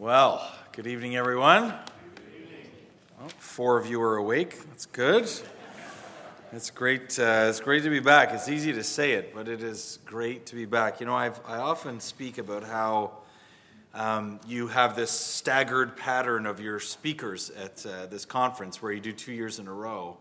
Well, good evening, everyone. Well, four of you are awake. That's good. It's great. Uh, it's great to be back. It's easy to say it, but it is great to be back. You know, I've, I often speak about how um, you have this staggered pattern of your speakers at uh, this conference where you do two years in a row.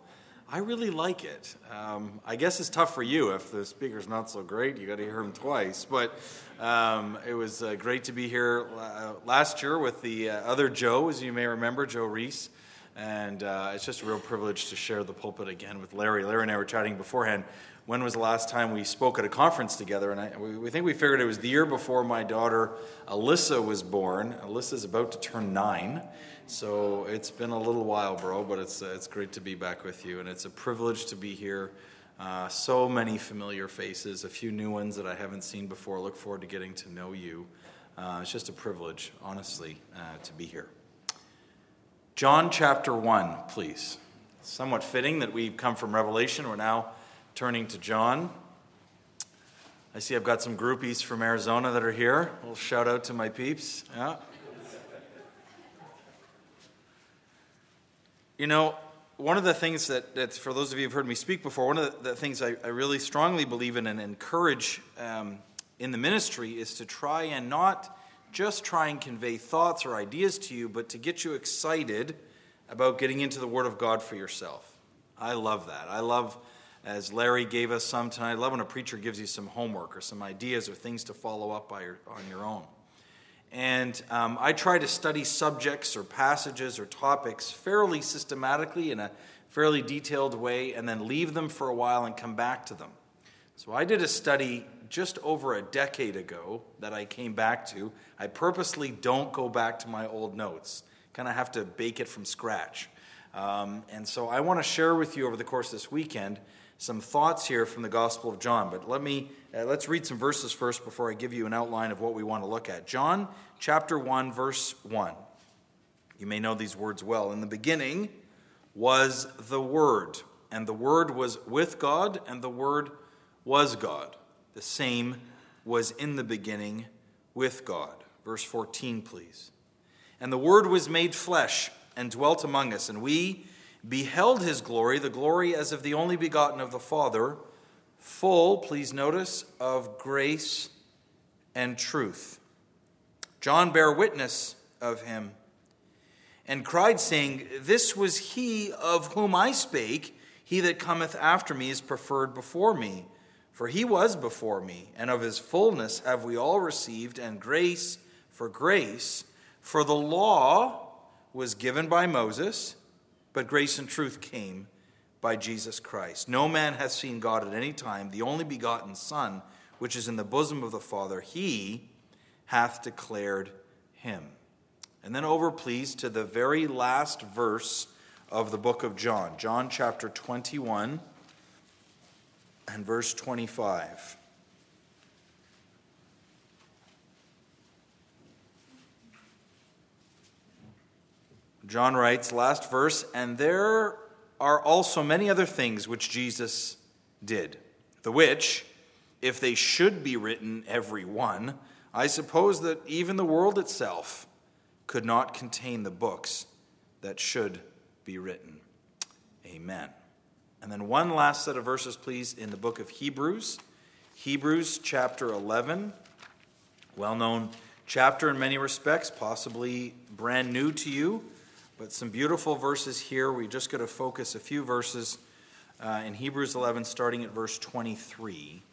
I really like it. Um, I guess it's tough for you if the speaker's not so great. You got to hear him twice. But um, it was uh, great to be here uh, last year with the uh, other Joe, as you may remember, Joe Reese. And uh, it's just a real privilege to share the pulpit again with Larry. Larry and I were chatting beforehand. When was the last time we spoke at a conference together? And I, we, we think we figured it was the year before my daughter Alyssa was born. Alyssa's about to turn nine. So it's been a little while, bro, but it's, uh, it's great to be back with you. And it's a privilege to be here. Uh, so many familiar faces, a few new ones that I haven't seen before. Look forward to getting to know you. Uh, it's just a privilege, honestly, uh, to be here. John chapter 1, please. Somewhat fitting that we've come from Revelation. We're now turning to John. I see I've got some groupies from Arizona that are here. A little shout out to my peeps. Yeah. You know, one of the things that, that, for those of you who've heard me speak before, one of the, the things I, I, really strongly believe in and encourage um, in the ministry is to try and not just try and convey thoughts or ideas to you, but to get you excited about getting into the Word of God for yourself. I love that. I love, as Larry gave us some tonight, I love when a preacher gives you some homework or some ideas or things to follow up by your, on your own. And um, I try to study subjects or passages or topics fairly systematically in a fairly detailed way and then leave them for a while and come back to them. So I did a study just over a decade ago that I came back to. I purposely don't go back to my old notes, kind of have to bake it from scratch. Um, and so I want to share with you over the course of this weekend some thoughts here from the Gospel of John. But let me uh, let's read some verses first before I give you an outline of what we want to look at. John chapter 1 verse 1. You may know these words well. In the beginning was the word, and the word was with God, and the word was God. The same was in the beginning with God. Verse 14, please. And the word was made flesh and dwelt among us, and we beheld his glory, the glory as of the only begotten of the Father, full, please notice, of grace and truth. John bare witness of him and cried, saying, This was he of whom I spake. He that cometh after me is preferred before me. For he was before me, and of his fullness have we all received, and grace for grace. For the law was given by Moses but grace and truth came by Jesus Christ. No man hath seen God at any time, the only begotten Son, which is in the bosom of the Father, he hath declared him. And then over, please, to the very last verse of the book of John, John chapter 21 and verse 25. John writes, last verse, and there are also many other things which Jesus did, the which, if they should be written every one, I suppose that even the world itself could not contain the books that should be written. Amen. And then one last set of verses, please, in the book of Hebrews. Hebrews chapter 11, well known chapter in many respects, possibly brand new to you. But some beautiful verses here. We're just got to focus a few verses uh, in Hebrews 11, starting at verse 23.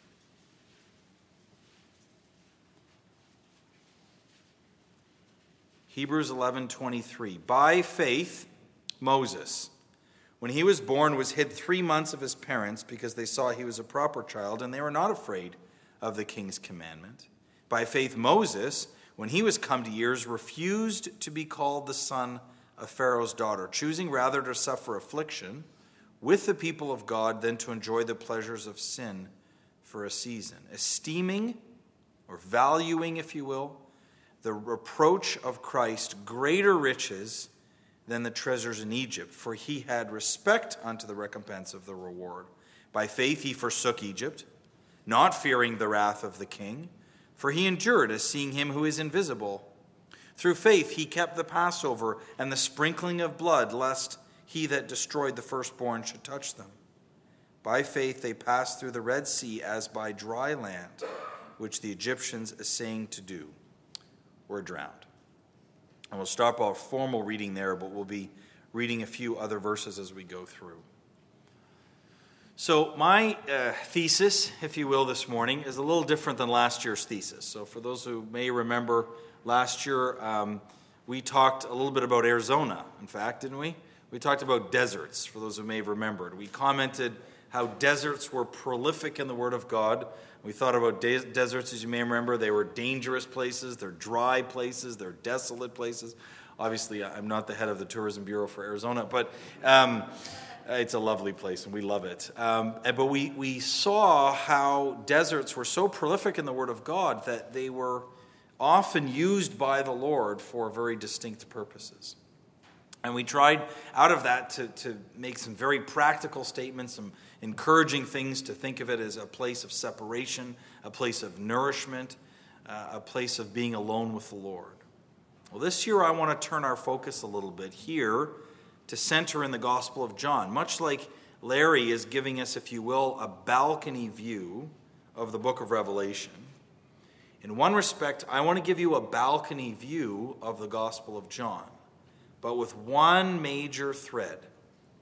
Hebrews 11:23 By faith Moses when he was born was hid 3 months of his parents because they saw he was a proper child and they were not afraid of the king's commandment. By faith Moses when he was come to years refused to be called the son of Pharaoh's daughter, choosing rather to suffer affliction with the people of God than to enjoy the pleasures of sin for a season, esteeming or valuing, if you will, the reproach of Christ greater riches than the treasures in Egypt, for he had respect unto the recompense of the reward. By faith he forsook Egypt, not fearing the wrath of the king, for he endured as seeing him who is invisible. Through faith, he kept the Passover and the sprinkling of blood, lest he that destroyed the firstborn should touch them. By faith, they passed through the Red Sea as by dry land, which the Egyptians, essaying to do, were drowned. And we'll stop our formal reading there, but we'll be reading a few other verses as we go through. So, my uh, thesis, if you will, this morning is a little different than last year's thesis. So, for those who may remember, last year um, we talked a little bit about Arizona, in fact, didn't we? We talked about deserts, for those who may have remembered. We commented how deserts were prolific in the Word of God. We thought about de- deserts, as you may remember. They were dangerous places, they're dry places, they're desolate places. Obviously, I'm not the head of the Tourism Bureau for Arizona, but. Um, it's a lovely place and we love it. Um, but we, we saw how deserts were so prolific in the Word of God that they were often used by the Lord for very distinct purposes. And we tried out of that to, to make some very practical statements, some encouraging things to think of it as a place of separation, a place of nourishment, uh, a place of being alone with the Lord. Well, this year I want to turn our focus a little bit here to center in the Gospel of John, much like Larry is giving us, if you will, a balcony view of the book of Revelation. In one respect, I want to give you a balcony view of the Gospel of John, but with one major thread.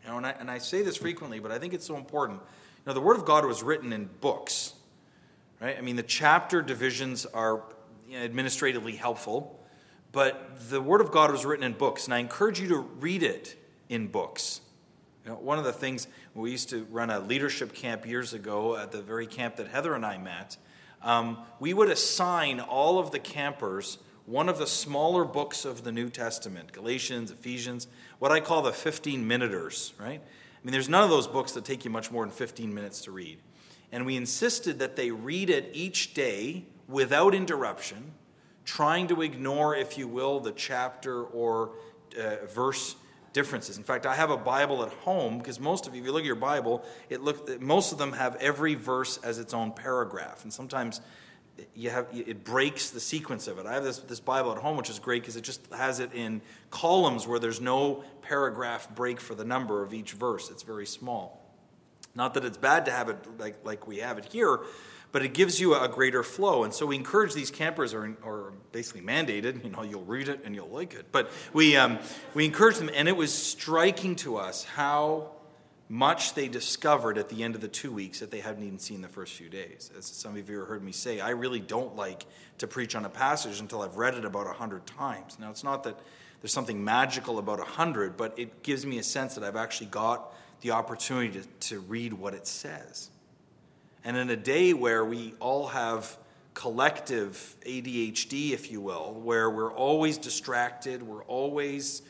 You know, and, I, and I say this frequently, but I think it's so important. You know, the Word of God was written in books, right? I mean, the chapter divisions are you know, administratively helpful, but the Word of God was written in books, and I encourage you to read it in books. You know, one of the things we used to run a leadership camp years ago at the very camp that Heather and I met. Um, we would assign all of the campers one of the smaller books of the New Testament Galatians, Ephesians, what I call the 15 minuters, right? I mean, there's none of those books that take you much more than 15 minutes to read. And we insisted that they read it each day without interruption, trying to ignore, if you will, the chapter or uh, verse differences. In fact, I have a Bible at home because most of you, if you look at your Bible, it look most of them have every verse as its own paragraph, and sometimes you have it breaks the sequence of it. I have this, this Bible at home, which is great because it just has it in columns where there's no paragraph break for the number of each verse. It's very small. Not that it's bad to have it like, like we have it here, but it gives you a greater flow. And so we encourage these campers, are or basically mandated, you know, you'll read it and you'll like it. But we, um, we encourage them, and it was striking to us how much they discovered at the end of the two weeks that they hadn't even seen the first few days. As some of you have heard me say, I really don't like to preach on a passage until I've read it about a hundred times. Now, it's not that there's something magical about a hundred, but it gives me a sense that I've actually got the opportunity to, to read what it says. And in a day where we all have collective ADHD, if you will, where we're always distracted, we're always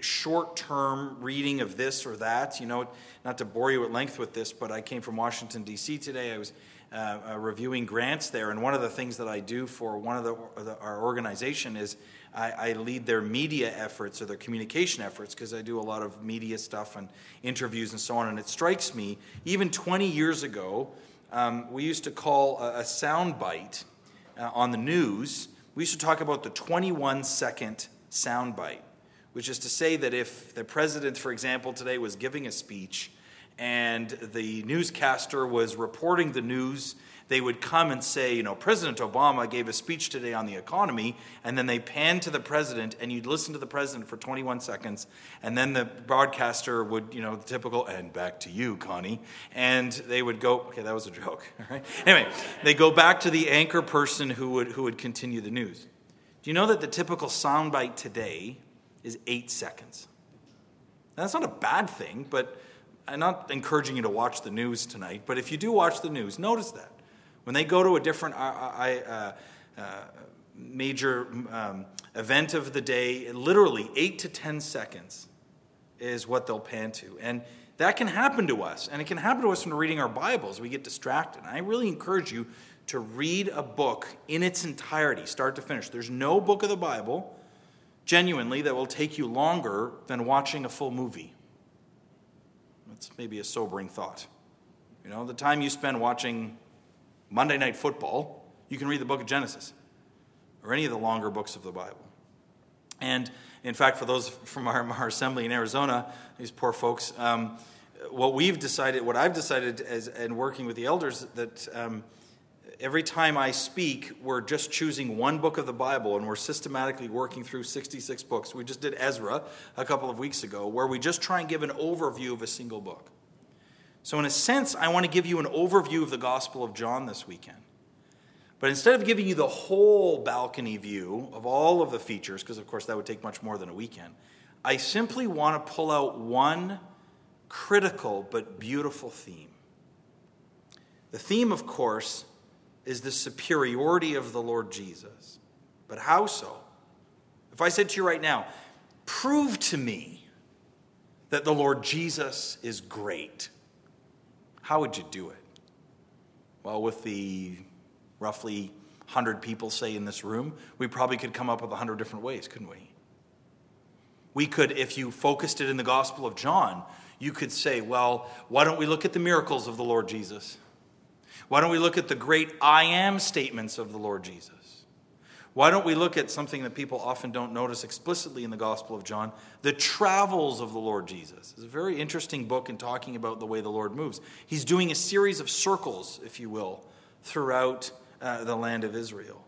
short term reading of this or that. You know, not to bore you at length with this, but I came from Washington, D.C. today. I was uh, uh, reviewing grants there, and one of the things that I do for one of the, the our organization is I, I, lead their media efforts or their communication efforts because I do a lot of media stuff and interviews and so on. And it strikes me, even 20 years ago, um, we used to call a, a sound bite uh, on the news. We used to talk about the 21 second sound bite, which is to say that if the president, for example, today was giving a speech and the newscaster was reporting the news they would come and say, you know, President Obama gave a speech today on the economy, and then they pan to the president, and you'd listen to the president for 21 seconds, and then the broadcaster would, you know, the typical, and back to you, Connie, and they would go, okay, that was a joke, all right? Anyway, they go back to the anchor person who would, who would continue the news. Do you know that the typical soundbite today is eight seconds? Now, that's not a bad thing, but I'm not encouraging you to watch the news tonight, but if you do watch the news, notice that. When they go to a different uh, uh, uh, major um, event of the day, literally eight to 10 seconds is what they'll pan to. And that can happen to us. And it can happen to us when reading our Bibles. We get distracted. I really encourage you to read a book in its entirety, start to finish. There's no book of the Bible, genuinely, that will take you longer than watching a full movie. That's maybe a sobering thought. You know, the time you spend watching Monday Night Football, you can read the book of Genesis or any of the longer books of the Bible. And in fact, for those from our, our assembly in Arizona, these poor folks, um, what we've decided, what I've decided as and working with the elders, that um, every time I speak, we're just choosing one book of the Bible and we're systematically working through 66 books. We just did Ezra a couple of weeks ago, where we just try and give an overview of a single book. So, in a sense, I want to give you an overview of the Gospel of John this weekend. But instead of giving you the whole balcony view of all of the features, because of course that would take much more than a weekend, I simply want to pull out one critical but beautiful theme. The theme, of course, is the superiority of the Lord Jesus. But how so? If I said to you right now, prove to me that the Lord Jesus is great, how would you do it? Well, with the roughly 100 people, say, in this room, we probably could come up with 100 different ways, couldn't we? We could, if you focused it in the Gospel of John, you could say, well, why don't we look at the miracles of the Lord Jesus? Why don't we look at the great I am statements of the Lord Jesus? Why don't we look at something that people often don't notice explicitly in the Gospel of John, the travels of the Lord Jesus? It's a very interesting book in talking about the way the Lord moves. He's doing a series of circles, if you will, throughout uh, the land of Israel.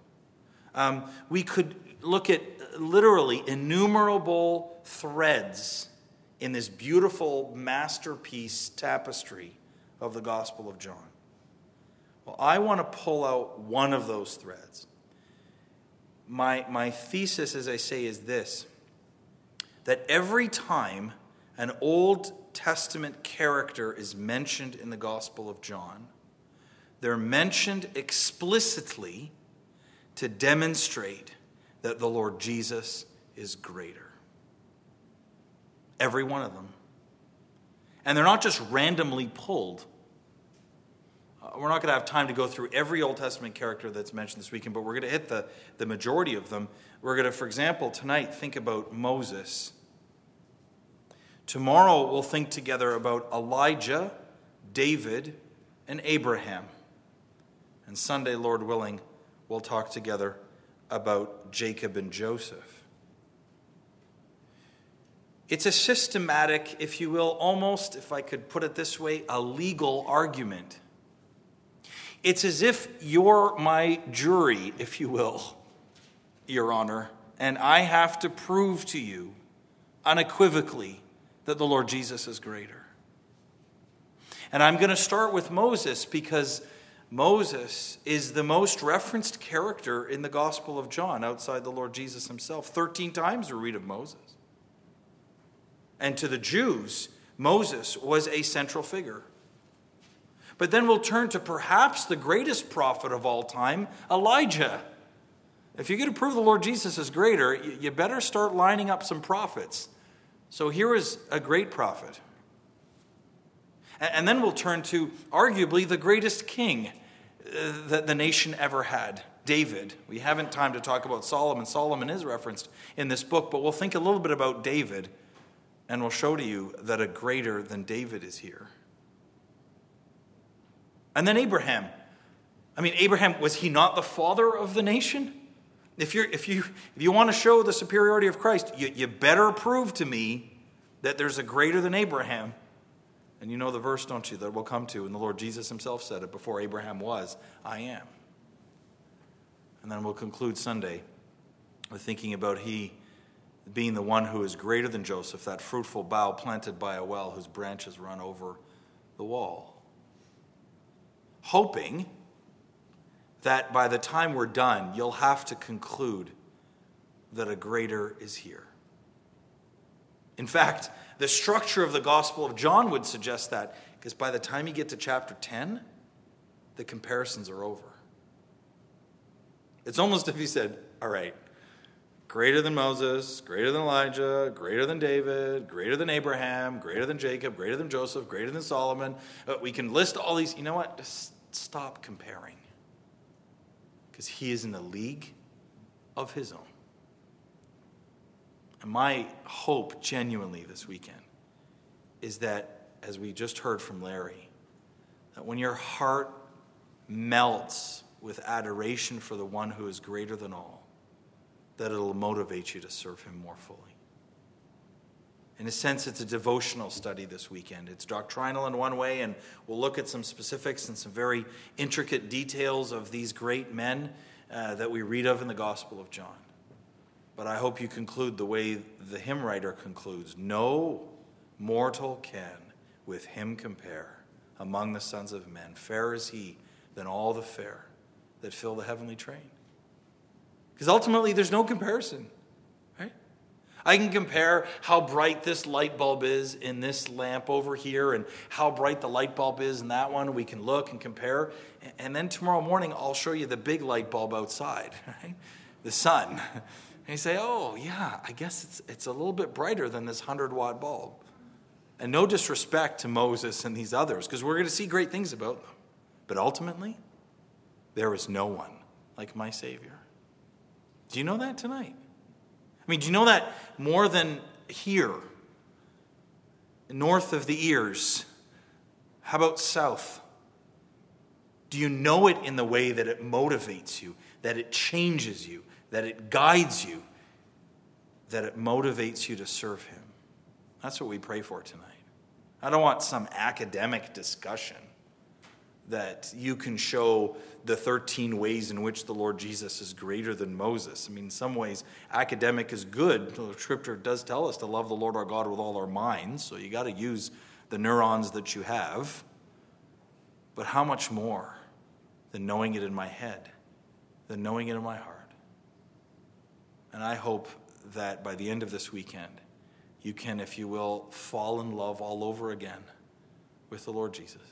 Um, we could look at literally innumerable threads in this beautiful masterpiece tapestry of the Gospel of John. Well, I want to pull out one of those threads. My, my thesis, as I say, is this that every time an Old Testament character is mentioned in the Gospel of John, they're mentioned explicitly to demonstrate that the Lord Jesus is greater. Every one of them. And they're not just randomly pulled we're not going to have time to go through every Old Testament character that's mentioned this weekend, but we're going to hit the, the majority of them. We're going to, for example, tonight think about Moses. Tomorrow we'll think together about Elijah, David, and Abraham. And Sunday, Lord willing, we'll talk together about Jacob and Joseph. It's a systematic, if you will, almost, if I could put it this way, a legal argument it's as if you're my jury, if you will, Your Honor, and I have to prove to you unequivocally that the Lord Jesus is greater. And I'm going to start with Moses because Moses is the most referenced character in the Gospel of John outside the Lord Jesus himself. 13 times we read of Moses. And to the Jews, Moses was a central figure. But then we'll turn to perhaps the greatest prophet of all time, Elijah. If you're going to prove the Lord Jesus is greater, you better start lining up some prophets. So here is a great prophet. And then we'll turn to arguably the greatest king uh, that the nation ever had, David. We haven't time to talk about Solomon. Solomon is referenced in this book, but we'll think a little bit about David, and we'll show to you that a greater than David is here. And then Abraham. I mean, Abraham, was he not the father of the nation? If, you're, if, you, if you want to show the superiority of Christ, you, you better prove to me that there's a greater than Abraham. And you know the verse, don't you, that we'll come to. And the Lord Jesus himself said it before Abraham was, I am. And then we'll conclude Sunday with thinking about he being the one who is greater than Joseph, that fruitful bough planted by a well whose branches run over the wall hoping that by the time we're done, you'll have to conclude that a greater is here. In fact, the structure of the Gospel of John would suggest that, because by the time you get to chapter 10, the comparisons are over. It's almost if he said, All right, greater than Moses, greater than Elijah, greater than David, greater than Abraham, greater than Jacob, greater than Joseph, greater than Solomon. We can list all these. You know what? Just stop comparing. Because he is in a league of his own. And my hope, genuinely, this weekend, is that, as we just heard from Larry, that when your heart melts with adoration for the one who is greater than all, that it'll motivate you to serve Him more fully. In a sense, it's a devotional study this weekend. It's doctrinal in one way, and we'll look at some specifics and some very intricate details of these great men uh, that we read of in the Gospel of John. But I hope you conclude the way the hymn writer concludes No mortal can with him compare among the sons of men. Fair is he than all the fair that fill the heavenly train. Because ultimately, there's no comparison. Right? I can compare how bright this light bulb is in this lamp over here and how bright the light bulb is in that one. We can look and compare. And then tomorrow morning, I'll show you the big light bulb outside, right? the sun. And you say, oh, yeah, I guess it's, it's a little bit brighter than this 100 watt bulb. And no disrespect to Moses and these others, because we're going to see great things about them. But ultimately, there is no one like my Savior. Do you know that tonight? I mean, do you know that more than here, north of the ears? How about south? Do you know it in the way that it motivates you, that it changes you, that it guides you, that it motivates you to serve Him? That's what we pray for tonight. I don't want some academic discussion that you can show the 13 ways in which the Lord Jesus is greater than Moses. I mean, in some ways, academic is good. The scripture does tell us to love the Lord our God with all our minds, so you got to use the neurons that you have. But how much more than knowing it in my head, than knowing it in my heart? And I hope that by the end of this weekend, you can, if you will, fall in love all over again with the Lord Jesus.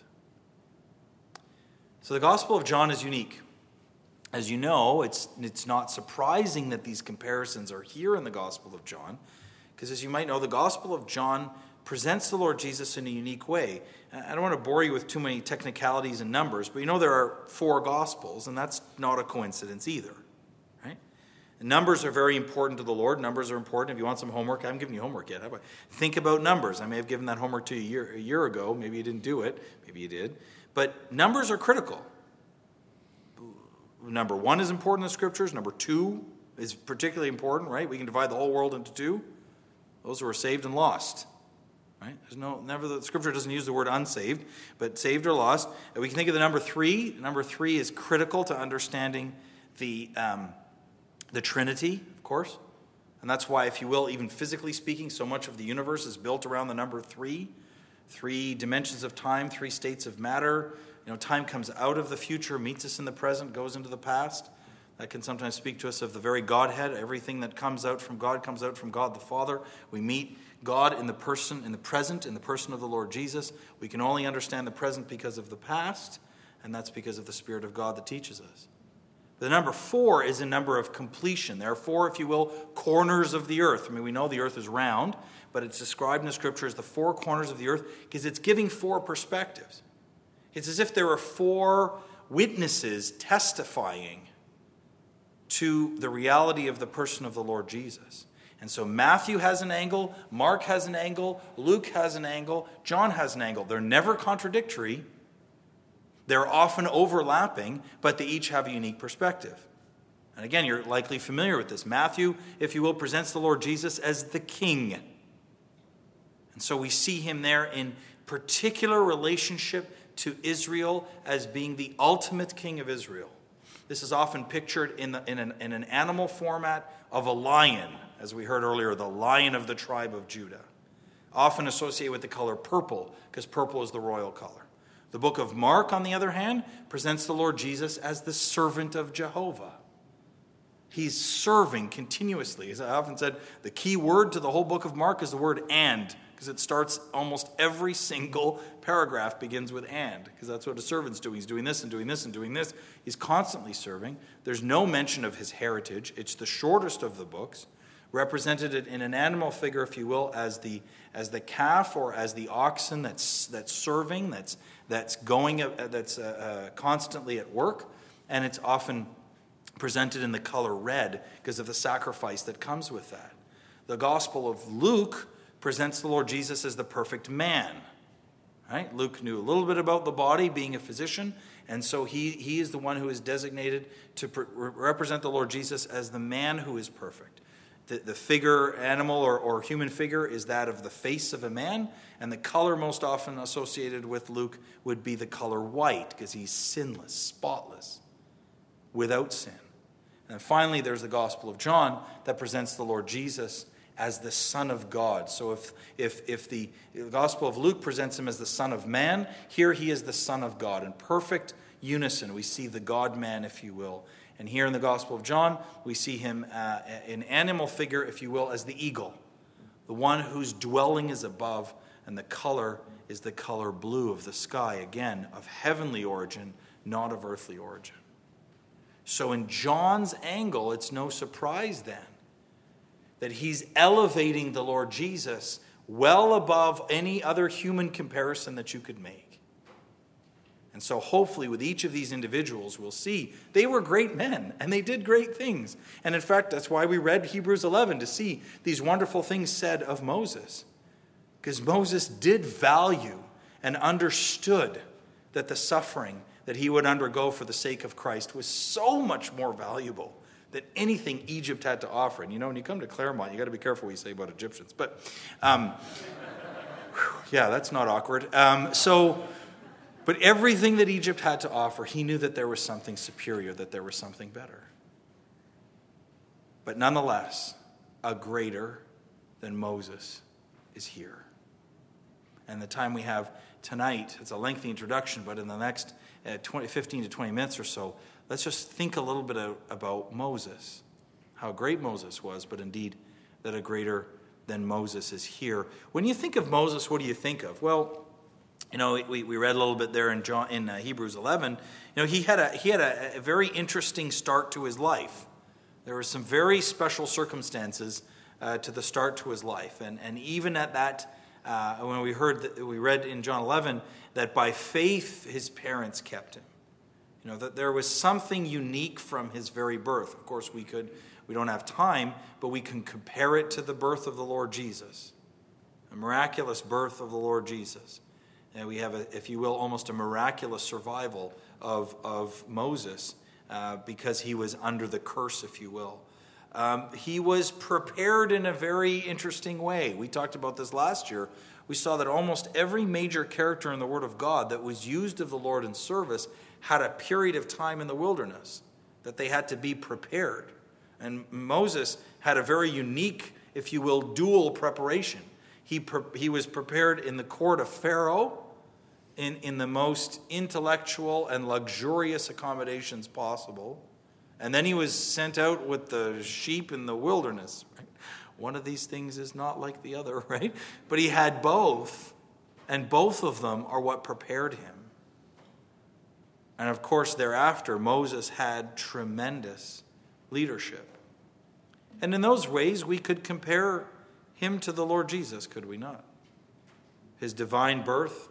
So the Gospel of John is unique. As you know, it's, it's not surprising that these comparisons are here in the Gospel of John, because as you might know, the Gospel of John presents the Lord Jesus in a unique way. I don't want to bore you with too many technicalities and numbers, but you know there are four Gospels, and that's not a coincidence either. Right? Numbers are very important to the Lord. Numbers are important. If you want some homework, I haven't given you homework yet. Think about numbers. I may have given that homework to you a year, a year ago. Maybe you didn't do it. Maybe you did. But numbers are critical. Number one is important in the scriptures. Number two is particularly important, right? We can divide the whole world into two. Those who are saved and lost. Right? There's no never the scripture doesn't use the word unsaved, but saved or lost. We can think of the number three. Number three is critical to understanding the um, the Trinity, of course. And that's why, if you will, even physically speaking, so much of the universe is built around the number three three dimensions of time, three states of matter. You know, time comes out of the future, meets us in the present, goes into the past. That can sometimes speak to us of the very Godhead. Everything that comes out from God comes out from God the Father. We meet God in the person, in the present, in the person of the Lord Jesus. We can only understand the present because of the past, and that's because of the Spirit of God that teaches us. The number four is a number of completion. There are four, if you will, corners of the earth. I mean, we know the earth is round, but it's described in the scripture as the four corners of the earth because it's giving four perspectives. It's as if there are four witnesses testifying to the reality of the person of the Lord Jesus. And so Matthew has an angle, Mark has an angle, Luke has an angle, John has an angle. They're never contradictory, they're often overlapping, but they each have a unique perspective. And again, you're likely familiar with this. Matthew, if you will, presents the Lord Jesus as the king. And so we see him there in particular relationship to Israel as being the ultimate king of Israel. This is often pictured in, the, in, an, in an animal format of a lion, as we heard earlier, the lion of the tribe of Judah. Often associated with the color purple, because purple is the royal color. The book of Mark, on the other hand, presents the Lord Jesus as the servant of Jehovah. He's serving continuously. As I often said, the key word to the whole book of Mark is the word and, because it starts almost every single paragraph begins with and, because that's what a servant's doing. He's doing this and doing this and doing this. He's constantly serving. There's no mention of his heritage. It's the shortest of the books, represented in an animal figure, if you will, as the, as the calf or as the oxen that's, that's serving, that's that's going, uh, that's uh, uh, constantly at work, and it's often presented in the color red because of the sacrifice that comes with that. The Gospel of Luke presents the Lord Jesus as the perfect man. Right? Luke knew a little bit about the body, being a physician, and so he, he is the one who is designated to pre- represent the Lord Jesus as the man who is perfect. The, the figure, animal or, or human figure, is that of the face of a man, and the color most often associated with Luke would be the color white, because he's sinless, spotless, without sin. And finally, there's the Gospel of John that presents the Lord Jesus as the Son of God. So if, if, if the Gospel of Luke presents him as the Son of Man, here he is the Son of God. In perfect unison, we see the God man, if you will. And here in the Gospel of John, we see him uh, in animal figure, if you will, as the eagle, the one whose dwelling is above, and the color is the color blue of the sky, again, of heavenly origin, not of earthly origin. So, in John's angle, it's no surprise then that he's elevating the Lord Jesus well above any other human comparison that you could make. And so, hopefully, with each of these individuals, we'll see they were great men and they did great things. And in fact, that's why we read Hebrews 11 to see these wonderful things said of Moses. Because Moses did value and understood that the suffering that he would undergo for the sake of Christ was so much more valuable than anything Egypt had to offer. And you know, when you come to Claremont, you got to be careful what you say about Egyptians. But um, yeah, that's not awkward. Um, so, but everything that Egypt had to offer, he knew that there was something superior, that there was something better. But nonetheless, a greater than Moses is here. And the time we have tonight, it's a lengthy introduction, but in the next uh, 20, 15 to 20 minutes or so, let's just think a little bit about Moses, how great Moses was, but indeed that a greater than Moses is here. When you think of Moses, what do you think of? Well, you know, we, we read a little bit there in, John, in uh, Hebrews 11. You know, he had, a, he had a, a, very interesting start to his life. There were some very special circumstances uh, to the start to his life. And, and even at that, uh, when we heard, that, we read in John 11 that by faith his parents kept him. You know, that there was something unique from his very birth. Of course, we could, we don't have time, but we can compare it to the birth of the Lord Jesus, a miraculous birth of the Lord Jesus. And we have, a, if you will, almost a miraculous survival of, of Moses uh, because he was under the curse, if you will. Um, he was prepared in a very interesting way. We talked about this last year. We saw that almost every major character in the Word of God that was used of the Lord in service had a period of time in the wilderness that they had to be prepared. And Moses had a very unique, if you will, dual preparation. He, he was prepared in the court of Pharaoh in, in the most intellectual and luxurious accommodations possible. And then he was sent out with the sheep in the wilderness. Right? One of these things is not like the other, right? But he had both, and both of them are what prepared him. And of course, thereafter, Moses had tremendous leadership. And in those ways, we could compare him to the Lord Jesus, could we not? His divine birth,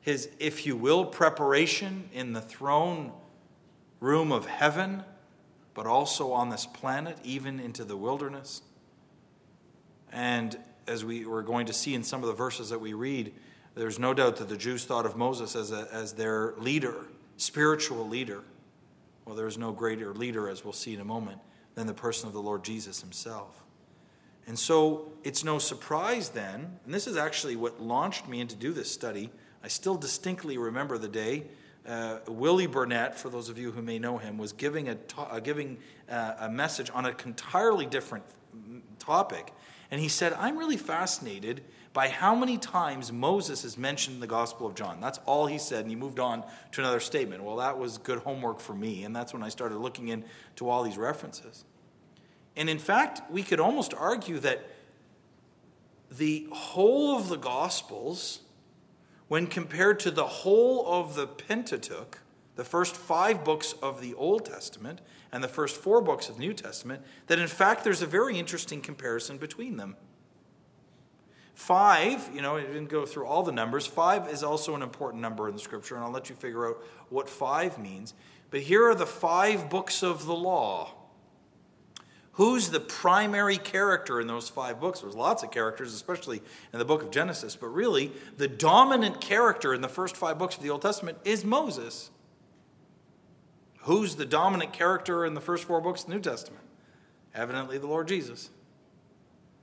his, if you will, preparation in the throne room of heaven, but also on this planet, even into the wilderness. And as we were going to see in some of the verses that we read, there's no doubt that the Jews thought of Moses as, a, as their leader spiritual leader. Well, there is no greater leader, as we'll see in a moment, than the person of the Lord Jesus himself. And so it's no surprise then, and this is actually what launched me into do this study. I still distinctly remember the day uh, Willie Burnett, for those of you who may know him, was giving a, to- uh, giving uh, a message on an entirely different topic. And he said, I'm really fascinated by how many times Moses is mentioned in the Gospel of John. That's all he said, and he moved on to another statement. Well, that was good homework for me, and that's when I started looking into all these references. And in fact, we could almost argue that the whole of the Gospels, when compared to the whole of the Pentateuch, the first five books of the Old Testament and the first four books of the New Testament, that in fact there's a very interesting comparison between them. Five, you know, I didn't go through all the numbers. Five is also an important number in the scripture, and I'll let you figure out what five means. But here are the five books of the law Who's the primary character in those five books? There's lots of characters, especially in the book of Genesis, but really, the dominant character in the first five books of the Old Testament is Moses. Who's the dominant character in the first four books of the New Testament? Evidently, the Lord Jesus.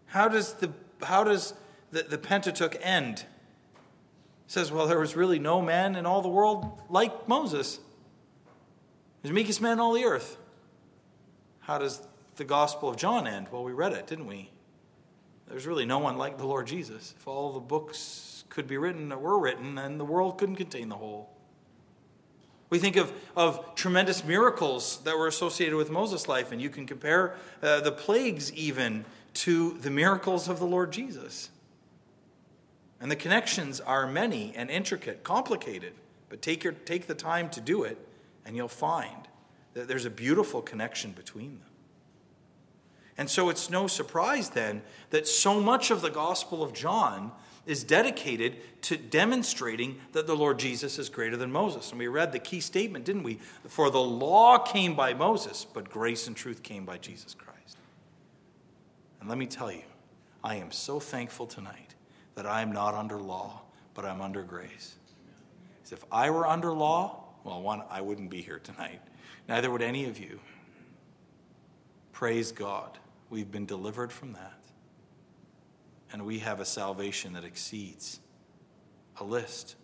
How does the, how does the, the Pentateuch end? It says, well, there was really no man in all the world like Moses. He's the meekest man in all the earth. How does the Gospel of John end? Well, we read it, didn't we? There's really no one like the Lord Jesus. If all the books could be written that were written, then the world couldn't contain the whole. We think of, of tremendous miracles that were associated with Moses' life, and you can compare uh, the plagues even to the miracles of the Lord Jesus. And the connections are many and intricate, complicated, but take, your, take the time to do it, and you'll find that there's a beautiful connection between them. And so it's no surprise then that so much of the Gospel of John is dedicated to demonstrating that the Lord Jesus is greater than Moses. And we read the key statement, didn't we? For the law came by Moses, but grace and truth came by Jesus Christ. And let me tell you, I am so thankful tonight that I am not under law, but I'm under grace. If I were under law, well, one, I wouldn't be here tonight. Neither would any of you. Praise God. We've been delivered from that and we have a salvation that exceeds a list.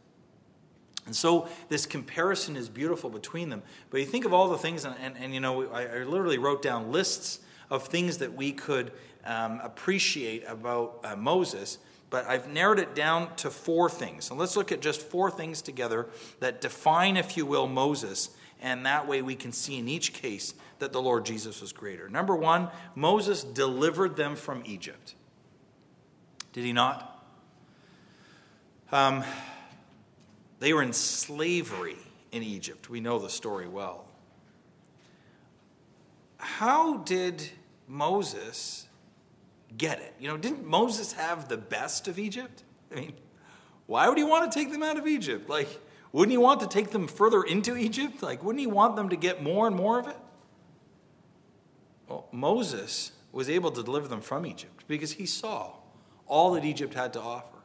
And so this comparison is beautiful between them. But you think of all the things, and, and, and you know, I, I, literally wrote down lists of things that we could um, appreciate about uh, Moses, but I've narrowed it down to four things. So let's look at just four things together that define, if you will, Moses, and that way we can see in each case that the Lord Jesus was greater. Number one, Moses delivered them from Egypt. Did he not? Um, they were in slavery in Egypt. We know the story well. How did Moses get it? You know, didn't Moses have the best of Egypt? I mean, why would he want to take them out of Egypt? Like, wouldn't he want to take them further into Egypt? Like, wouldn't he want them to get more and more of it? Well, Moses was able to deliver them from Egypt because he saw all that Egypt had to offer.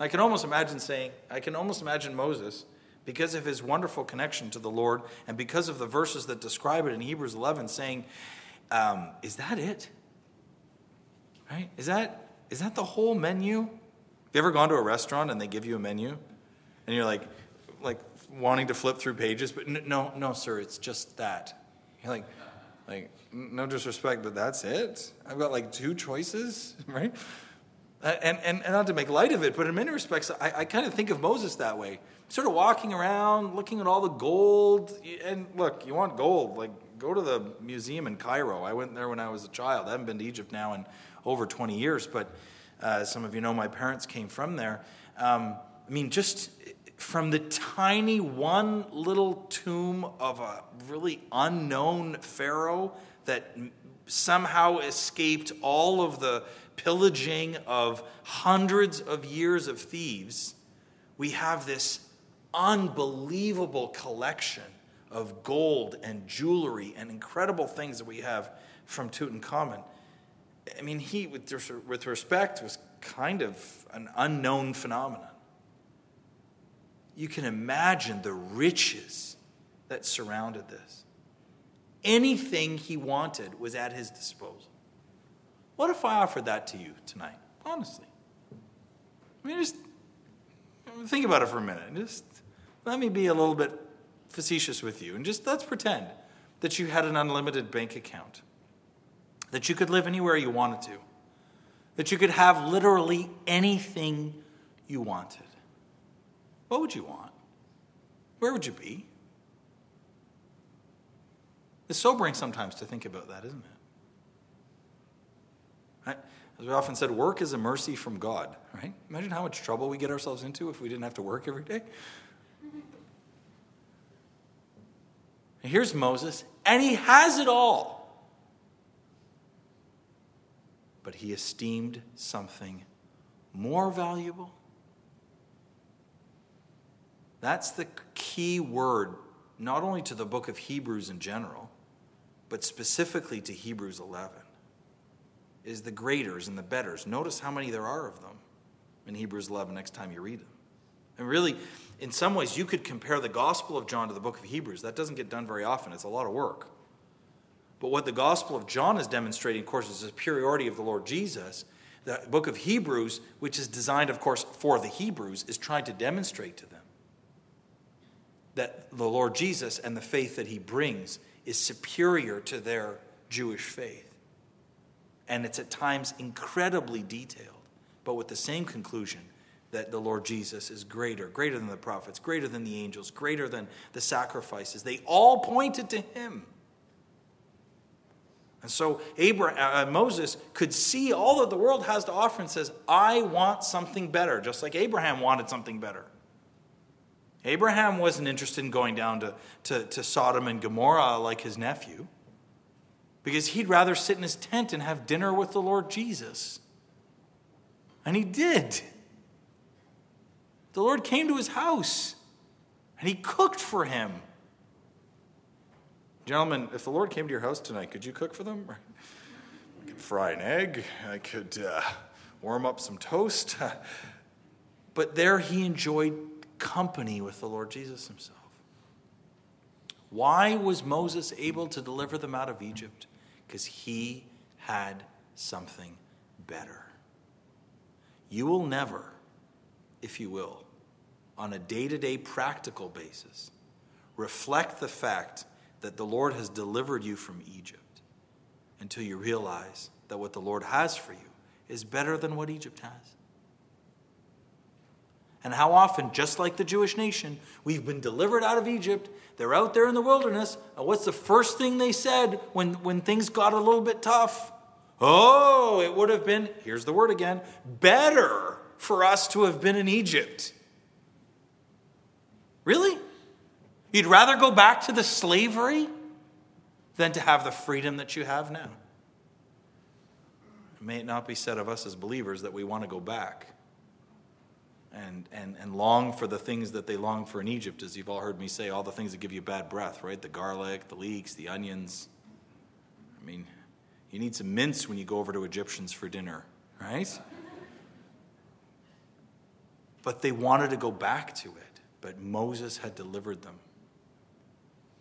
I can almost imagine saying, I can almost imagine Moses, because of his wonderful connection to the Lord and because of the verses that describe it in Hebrews 11, saying, um, Is that it? Right? Is that, is that the whole menu? Have you ever gone to a restaurant and they give you a menu? And you're like, like wanting to flip through pages, but no, no, sir, it's just that. You're like, like, no disrespect, but that's it? I've got like two choices, right? And, and, and not to make light of it, but in many respects, I, I kind of think of Moses that way. Sort of walking around, looking at all the gold. And look, you want gold, like go to the museum in Cairo. I went there when I was a child. I haven't been to Egypt now in over 20 years, but uh, some of you know my parents came from there. Um, I mean, just from the tiny one little tomb of a really unknown pharaoh that somehow escaped all of the pillaging of hundreds of years of thieves, we have this unbelievable collection of gold and jewelry and incredible things that we have from Tutankhamun. I mean, he, with, with respect, was kind of an unknown phenomenon. You can imagine the riches that surrounded this. Anything he wanted was at his disposal. What if I offered that to you tonight? Honestly. I mean, just think about it for a minute. Just let me be a little bit facetious with you. And just let's pretend that you had an unlimited bank account, that you could live anywhere you wanted to, that you could have literally anything you wanted. What would you want? Where would you be? It's sobering sometimes to think about that, isn't it? As we often said, work is a mercy from God, right? Imagine how much trouble we get ourselves into if we didn't have to work every day. And here's Moses, and he has it all. But he esteemed something more valuable. That's the key word, not only to the book of Hebrews in general, but specifically to Hebrews 11, is the greaters and the betters. Notice how many there are of them in Hebrews 11 next time you read them. And really, in some ways, you could compare the Gospel of John to the book of Hebrews. That doesn't get done very often, it's a lot of work. But what the Gospel of John is demonstrating, of course, is the superiority of the Lord Jesus. The book of Hebrews, which is designed, of course, for the Hebrews, is trying to demonstrate to them that the Lord Jesus and the faith that he brings is superior to their Jewish faith. And it's at times incredibly detailed, but with the same conclusion that the Lord Jesus is greater, greater than the prophets, greater than the angels, greater than the sacrifices. They all pointed to him. And so Abraham, uh, Moses could see all that the world has to offer and says, I want something better, just like Abraham wanted something better. Abraham wasn't interested in going down to, to, to Sodom and Gomorrah like his nephew, because he'd rather sit in his tent and have dinner with the Lord Jesus. And he did. The Lord came to his house and he cooked for him. Gentlemen, if the Lord came to your house tonight, could you cook for them? I could fry an egg. I could uh, warm up some toast. but there he enjoyed company with the Lord Jesus himself. Why was Moses able to deliver them out of Egypt? Because he had something better. You will never, if you will, on a day to day practical basis, reflect the fact that the Lord has delivered you from Egypt until you realize that what the Lord has for you is better than what Egypt has. And how often, just like the Jewish nation, we've been delivered out of Egypt, they're out there in the wilderness, and what's the first thing they said when, when things got a little bit tough? Oh, it would have been, here's the word again, better for us to have been in Egypt. Really? You'd rather go back to the slavery than to have the freedom that you have now. May it not be said of us as believers that we want to go back and, and, and long for the things that they long for in Egypt, as you've all heard me say, all the things that give you bad breath, right? The garlic, the leeks, the onions. I mean, you need some mince when you go over to Egyptians for dinner, right? But they wanted to go back to it, but Moses had delivered them.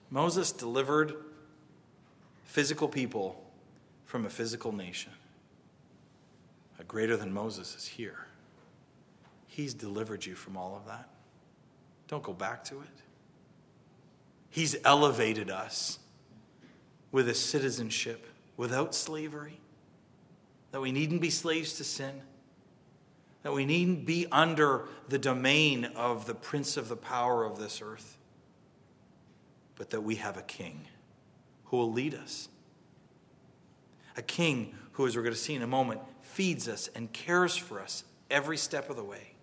Moses delivered physical people from a physical nation. A greater than Moses is here. He's delivered you from all of that. Don't go back to it. He's elevated us with a citizenship without slavery, that we needn't be slaves to sin, that we needn't be under the domain of the prince of the power of this earth but that we have a king who will lead us. A king who, as we're going to see in a moment, feeds us and cares for us every step of the way.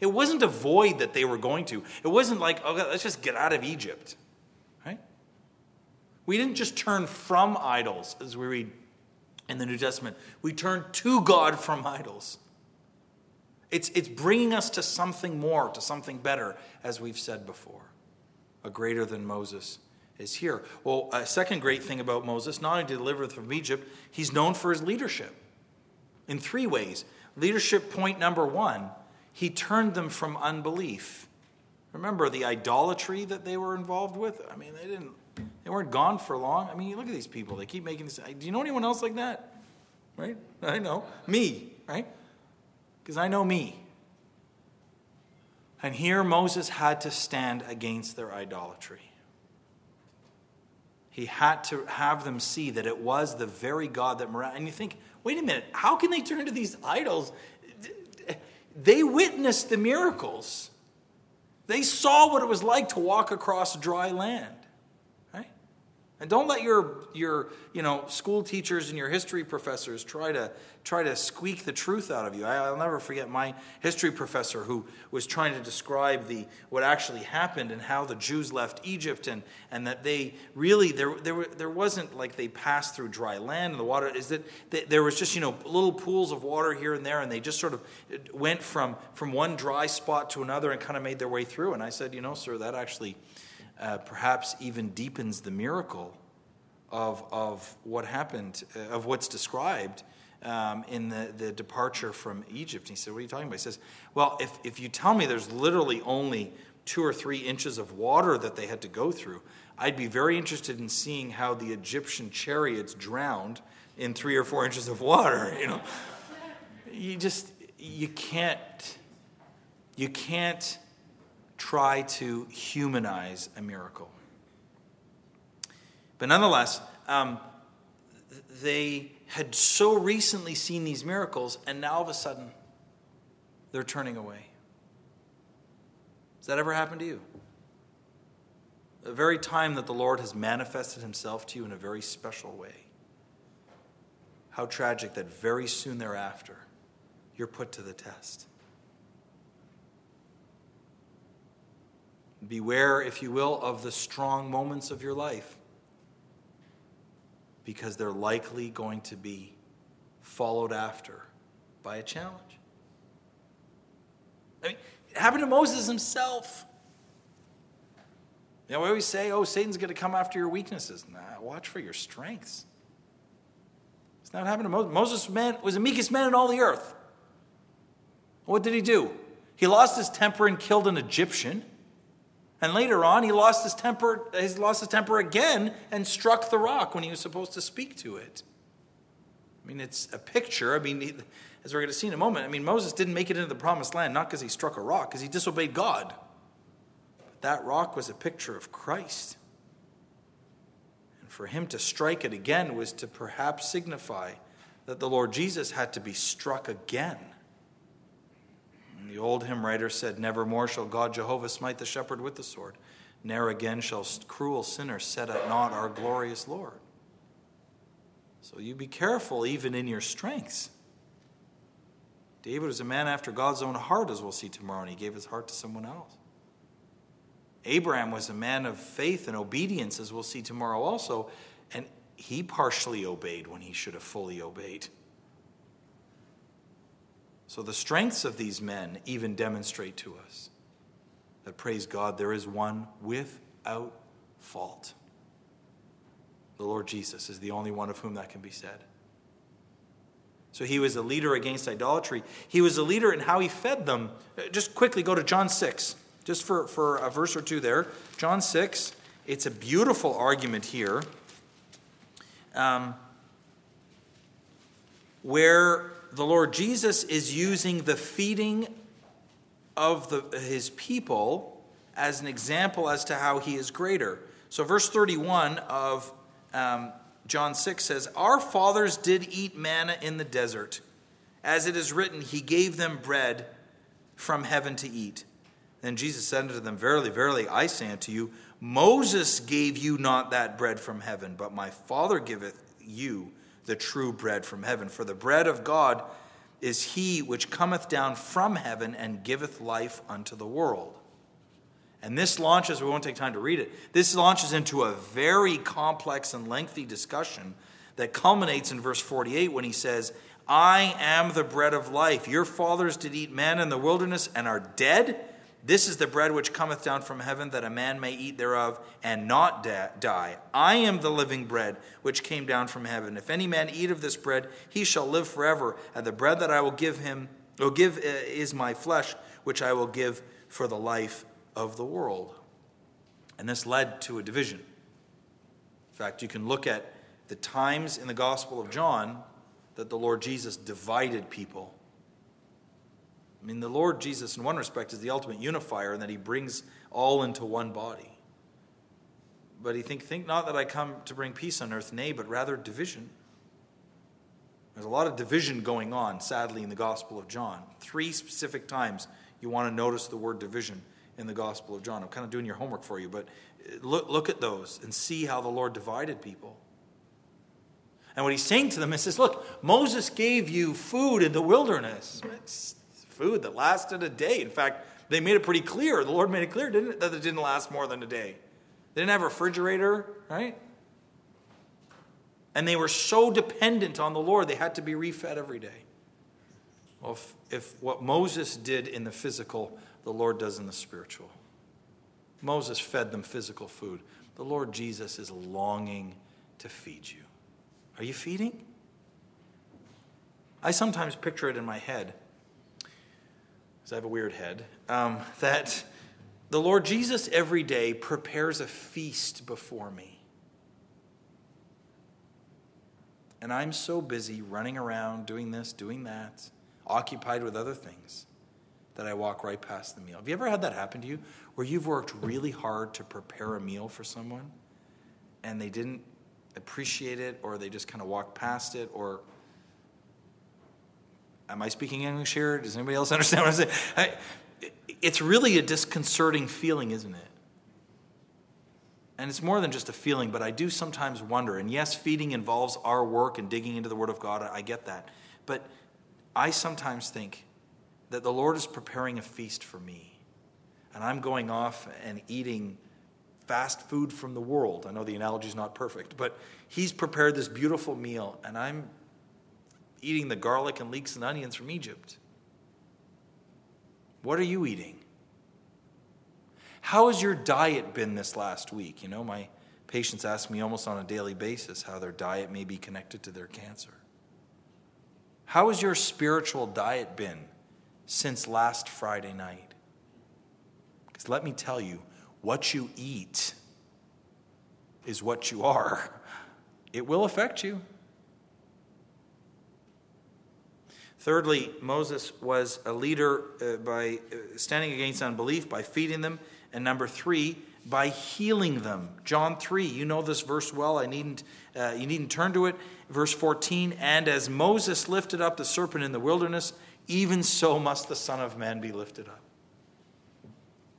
It wasn't a void that they were going to. It wasn't like, oh, okay, let's just get out of Egypt. Right? We didn't just turn from idols, as we read in the New Testament. We turned to God from idols. It's, it's bringing us to something more, to something better, as we've said before a greater than Moses is here. Well, a second great thing about Moses, not only to deliver from Egypt, he's known for his leadership in three ways. Leadership point number one, he turned them from unbelief. Remember the idolatry that they were involved with? I mean, they didn't they weren't gone for long. I mean, you look at these people, they keep making this. Do you know anyone else like that? Right? I know. Me, right? Because I know me. And here Moses had to stand against their idolatry. He had to have them see that it was the very God that miraculous. And you think, wait a minute, how can they turn to these idols? They witnessed the miracles. They saw what it was like to walk across dry land. And don't let your, your you know, school teachers and your history professors try to, try to squeak the truth out of you. I, will never forget my history professor who was trying to describe the, what actually happened and how the Jews left Egypt and, and that they really, there, there, there wasn't like they passed through dry land and the water, is that there was just, you know, little pools of water here and there and they just sort of went from, from one dry spot to another and kind of made their way through. And I said, you know, sir, that actually uh, perhaps even deepens the miracle of, of what happened, uh, of what's described um, in the, the departure from Egypt. he said, What are you talking about? He says, Well, if, if you tell me there's literally only two or three inches of water that they had to go through, I'd be very interested in seeing how the Egyptian chariots drowned in three or four inches of water. You know, you just you can't you can't try to humanize a miracle. But nonetheless, um, they had so recently seen these miracles, and now all of a sudden, they're turning away. Has that ever happened to you? The very time that the Lord has manifested himself to you in a very special way. How tragic that very soon thereafter, you're put to the test. Beware, if you will, of the strong moments of your life because they're likely going to be followed after by a challenge. I mean, it happened to Moses himself. You know, we always say, oh, Satan's going to come after your weaknesses. Nah, watch for your strengths. It's not happening to Moses. Moses man, was the meekest man in all the earth. What did he do? He lost his temper and killed an Egyptian. And later on, he lost his temper, he lost his temper again and struck the rock when he was supposed to speak to it. I mean, it's a picture. I mean, as we're going to see in a moment, I mean, Moses didn't make it into the promised land not because he struck a rock, because he disobeyed God. But that rock was a picture of Christ. And for him to strike it again was to perhaps signify that the Lord Jesus had to be struck again the old hymn writer said, Nevermore shall God Jehovah smite the shepherd with the sword. Ne'er again shall cruel sinners set at naught our glorious Lord. So you be careful even in your strengths. David was a man after God's own heart, as we'll see tomorrow, and he gave his heart to someone else. Abraham was a man of faith and obedience, as we'll see tomorrow also, and he partially obeyed when he should have fully obeyed. So the strengths of these men even demonstrate to us that, praise God, there is one without fault. The Lord Jesus is the only one of whom that can be said. So he was a leader against idolatry. He was a leader in how he fed them. Just quickly go to John 6, just for, for a verse or two there. John 6, it's a beautiful argument here um, where the Lord Jesus is using the feeding of the, his people as an example as to how he is greater. So, verse 31 of um, John 6 says, Our fathers did eat manna in the desert. As it is written, He gave them bread from heaven to eat. Then Jesus said unto them, Verily, verily, I say unto you, Moses gave you not that bread from heaven, but my Father giveth you the true bread from heaven. For the bread of God is he which cometh down from heaven and giveth life unto the world. And this launches, we won't take time to read it, this launches into a very complex and lengthy discussion that culminates in verse 48 when he says, I am the bread of life. Your fathers did eat manna in the wilderness and are dead. This is the bread which cometh down from heaven, that a man may eat thereof and not die. I am the living bread which came down from heaven. If any man eat of this bread, he shall live forever. And the bread that I will give him, will give uh, is my flesh, which I will give for the life of the world. And this led to a division. In fact, you can look at the times in the Gospel of John that the Lord Jesus divided people I mean, the Lord Jesus, in one respect, is the ultimate unifier in that he brings all into one body. But he think, think not that I come to bring peace on earth, nay, but rather division. There's a lot of division going on, sadly, in the Gospel of John. Three specific times you want to notice the word division in the Gospel of John. I'm kind of doing your homework for you, but look, look at those and see how the Lord divided people. And what he's saying to them is, says, Look, Moses gave you food in the wilderness. It's food that lasted a day. In fact, they made it pretty clear. The Lord made it clear, didn't it, that it didn't last more than a day. They didn't have a refrigerator, right? And they were so dependent on the Lord, they had to be refed every day. Well, if, if what Moses did in the physical, the Lord does in the spiritual. Moses fed them physical food. The Lord Jesus is longing to feed you. Are you feeding? I sometimes picture it in my head, because I have a weird head, um, that the Lord Jesus every day prepares a feast before me. And I'm so busy running around, doing this, doing that, occupied with other things, that I walk right past the meal. Have you ever had that happen to you? Where you've worked really hard to prepare a meal for someone and they didn't appreciate it or they just kind of walked past it or am I speaking English here? Does anybody else understand what I'm saying? I, it's really a disconcerting feeling, isn't it? And it's more than just a feeling, but I do sometimes wonder. And yes, feeding involves our work and digging into the Word of God. I get that. But I sometimes think that the Lord is preparing a feast for me. And I'm going off and eating fast food from the world. I know the analogy is not perfect, but He's prepared this beautiful meal, and I'm eating the garlic and leeks and onions from Egypt. What are you eating? How has your diet been this last week? You know, my patients ask me almost on a daily basis how their diet may be connected to their cancer. How has your spiritual diet been since last Friday night? Because let me tell you, what you eat is what you are. It will affect you. Thirdly, Moses was a leader uh, by uh, standing against unbelief, by feeding them and number three, by healing them. John 3, you know this verse well. I needn't, uh, you needn't turn to it. Verse 14, and as Moses lifted up the serpent in the wilderness, even so must the Son of Man be lifted up.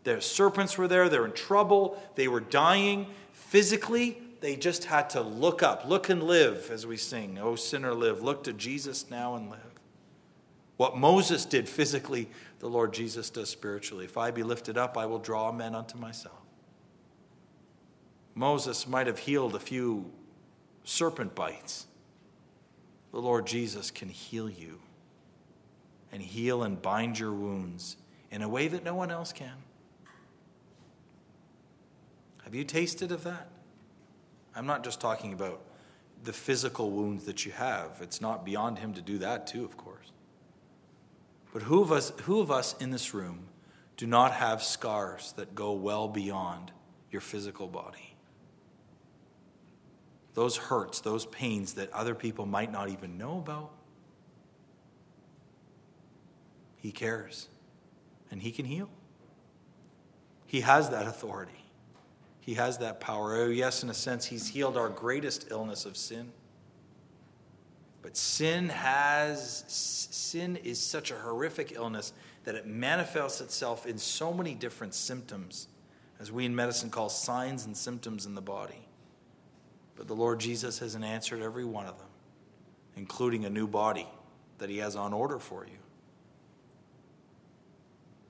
The serpents were there, they're in trouble, they were dying. Physically, they just had to look up. Look and live, as we sing. O sinner, live. Look to Jesus now and live. What Moses did physically, the Lord Jesus does spiritually. If I be lifted up, I will draw men unto myself. Moses might have healed a few serpent bites. The Lord Jesus can heal you and heal and bind your wounds in a way that no one else can. Have you tasted of that? I'm not just talking about the physical wounds that you have. It's not beyond him to do that, too, of course. But who of us, who of us in this room do not have scars that go well beyond your physical body? Those hurts, those pains that other people might not even know about. He cares and He can heal. He has that authority, He has that power. Oh, yes, in a sense, He's healed our greatest illness of sin. But sin has sin is such a horrific illness that it manifests itself in so many different symptoms, as we in medicine call signs and symptoms in the body. But the Lord Jesus has answered every one of them, including a new body that He has on order for you.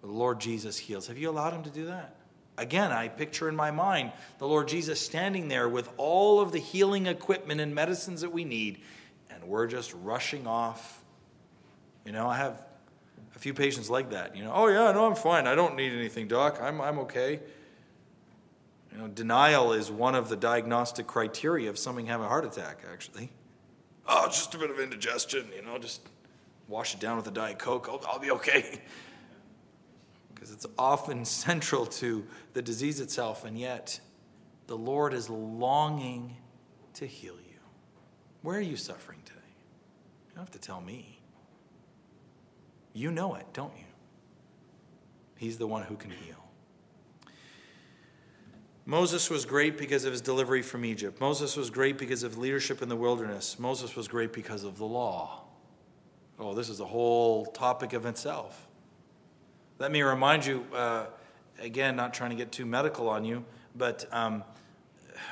The Lord Jesus heals. Have you allowed Him to do that? Again, I picture in my mind the Lord Jesus standing there with all of the healing equipment and medicines that we need we're just rushing off. You know, I have a few patients like that. You know, oh yeah, no, I'm fine. I don't need anything, doc. I'm I'm okay. You know, denial is one of the diagnostic criteria of somebody having a heart attack. Actually, oh, it's just a bit of indigestion. You know, just wash it down with a diet coke. I'll, I'll be okay. Because it's often central to the disease itself, and yet the Lord is longing to heal you. Where are you suffering don't have to tell me. You know it, don't you? He's the one who can heal. Moses was great because of his delivery from Egypt. Moses was great because of leadership in the wilderness. Moses was great because of the law. Oh, this is a whole topic of itself. Let me remind you uh, again, not trying to get too medical on you, but um,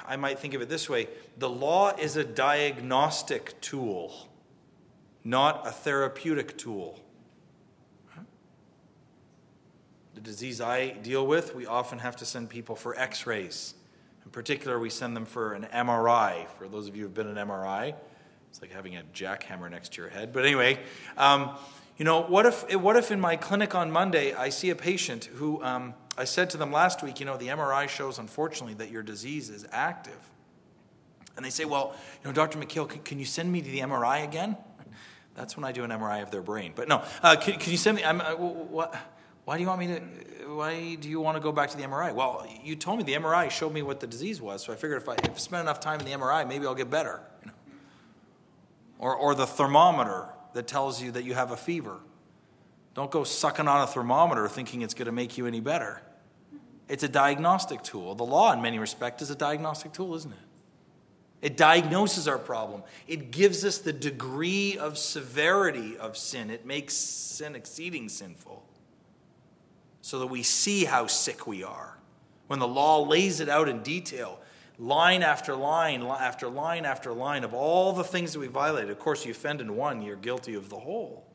I might think of it this way the law is a diagnostic tool, not a therapeutic tool. The disease I deal with, we often have to send people for x rays. In particular, we send them for an MRI. For those of you who have been an MRI, it's like having a jackhammer next to your head. But anyway, um, you know, what if, what if in my clinic on Monday I see a patient who um, I said to them last week, you know, the MRI shows unfortunately that your disease is active. And they say, Well, you know, Dr. McHale, can, can you send me to the MRI again? That's when I do an MRI of their brain. But no, uh, can, can, you send me? I'm, uh, what, why do you want me to? Why do you want to go back to the MRI? Well, you told me the MRI showed me what the disease was, so I figured if I, if spend enough time in the MRI, maybe I'll get better. You know? Or, or the thermometer that tells you that you have a fever. Don't go sucking on a thermometer thinking it's going to make you any better. It's a diagnostic tool. The law, in many respects, is a diagnostic tool, isn't it? It diagnoses our problem. It gives us the degree of severity of sin. It makes sin exceeding sinful so that we see how sick we are. When the law lays it out in detail, line after line after line after line of all the things that we violate. Of course, you offend in one, you're guilty of the whole.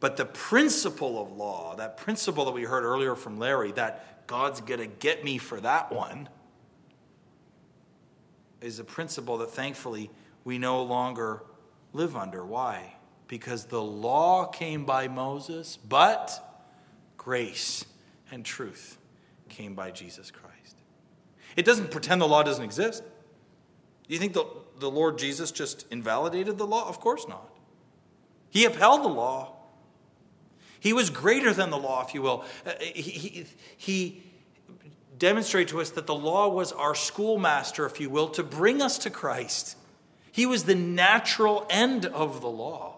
But the principle of law, that principle that we heard earlier from Larry, that God's going to get me for that one, is a principle that thankfully we no longer live under. Why? Because the law came by Moses, but grace and truth came by Jesus Christ. It doesn't pretend the law doesn't exist. Do you think the, the Lord Jesus just invalidated the law? Of course not. He upheld the law. He was greater than the law, if you will. Uh, he, he, he demonstrated to us that the law was our schoolmaster, if you will, to bring us to Christ. He was the natural end of the law.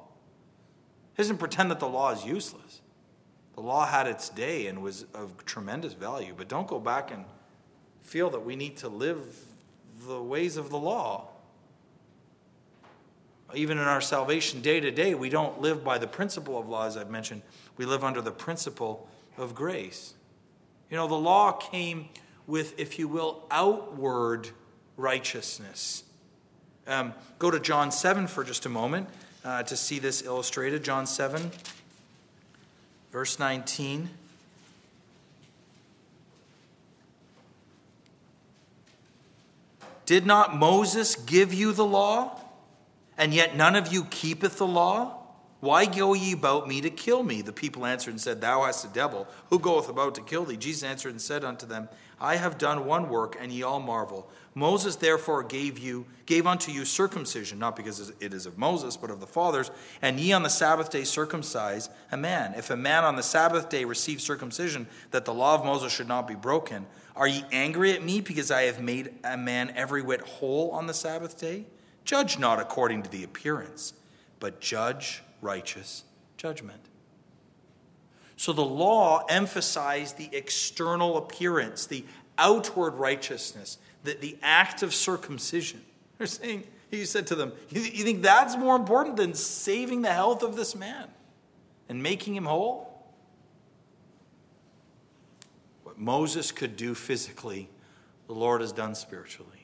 He doesn't pretend that the law is useless. The law had its day and was of tremendous value, but don't go back and feel that we need to live the ways of the law. Even in our salvation day to day, we don't live by the principle of law, as I've mentioned. We live under the principle of grace. You know, the law came with, if you will, outward righteousness. Um, go to John 7 for just a moment uh, to see this illustrated. John 7, verse 19. Did not Moses give you the law? And yet none of you keepeth the law? Why go ye about me to kill me? The people answered and said, Thou hast a devil. Who goeth about to kill thee? Jesus answered and said unto them, I have done one work, and ye all marvel. Moses therefore gave you gave unto you circumcision, not because it is of Moses, but of the fathers, and ye on the Sabbath day circumcise a man. If a man on the Sabbath day receive circumcision, that the law of Moses should not be broken, are ye angry at me because I have made a man every whit whole on the Sabbath day? Judge not according to the appearance, but judge righteous judgment. So the law emphasized the external appearance, the outward righteousness, the, the act of circumcision. They're saying, he said to them, you, you think that's more important than saving the health of this man and making him whole? What Moses could do physically, the Lord has done spiritually.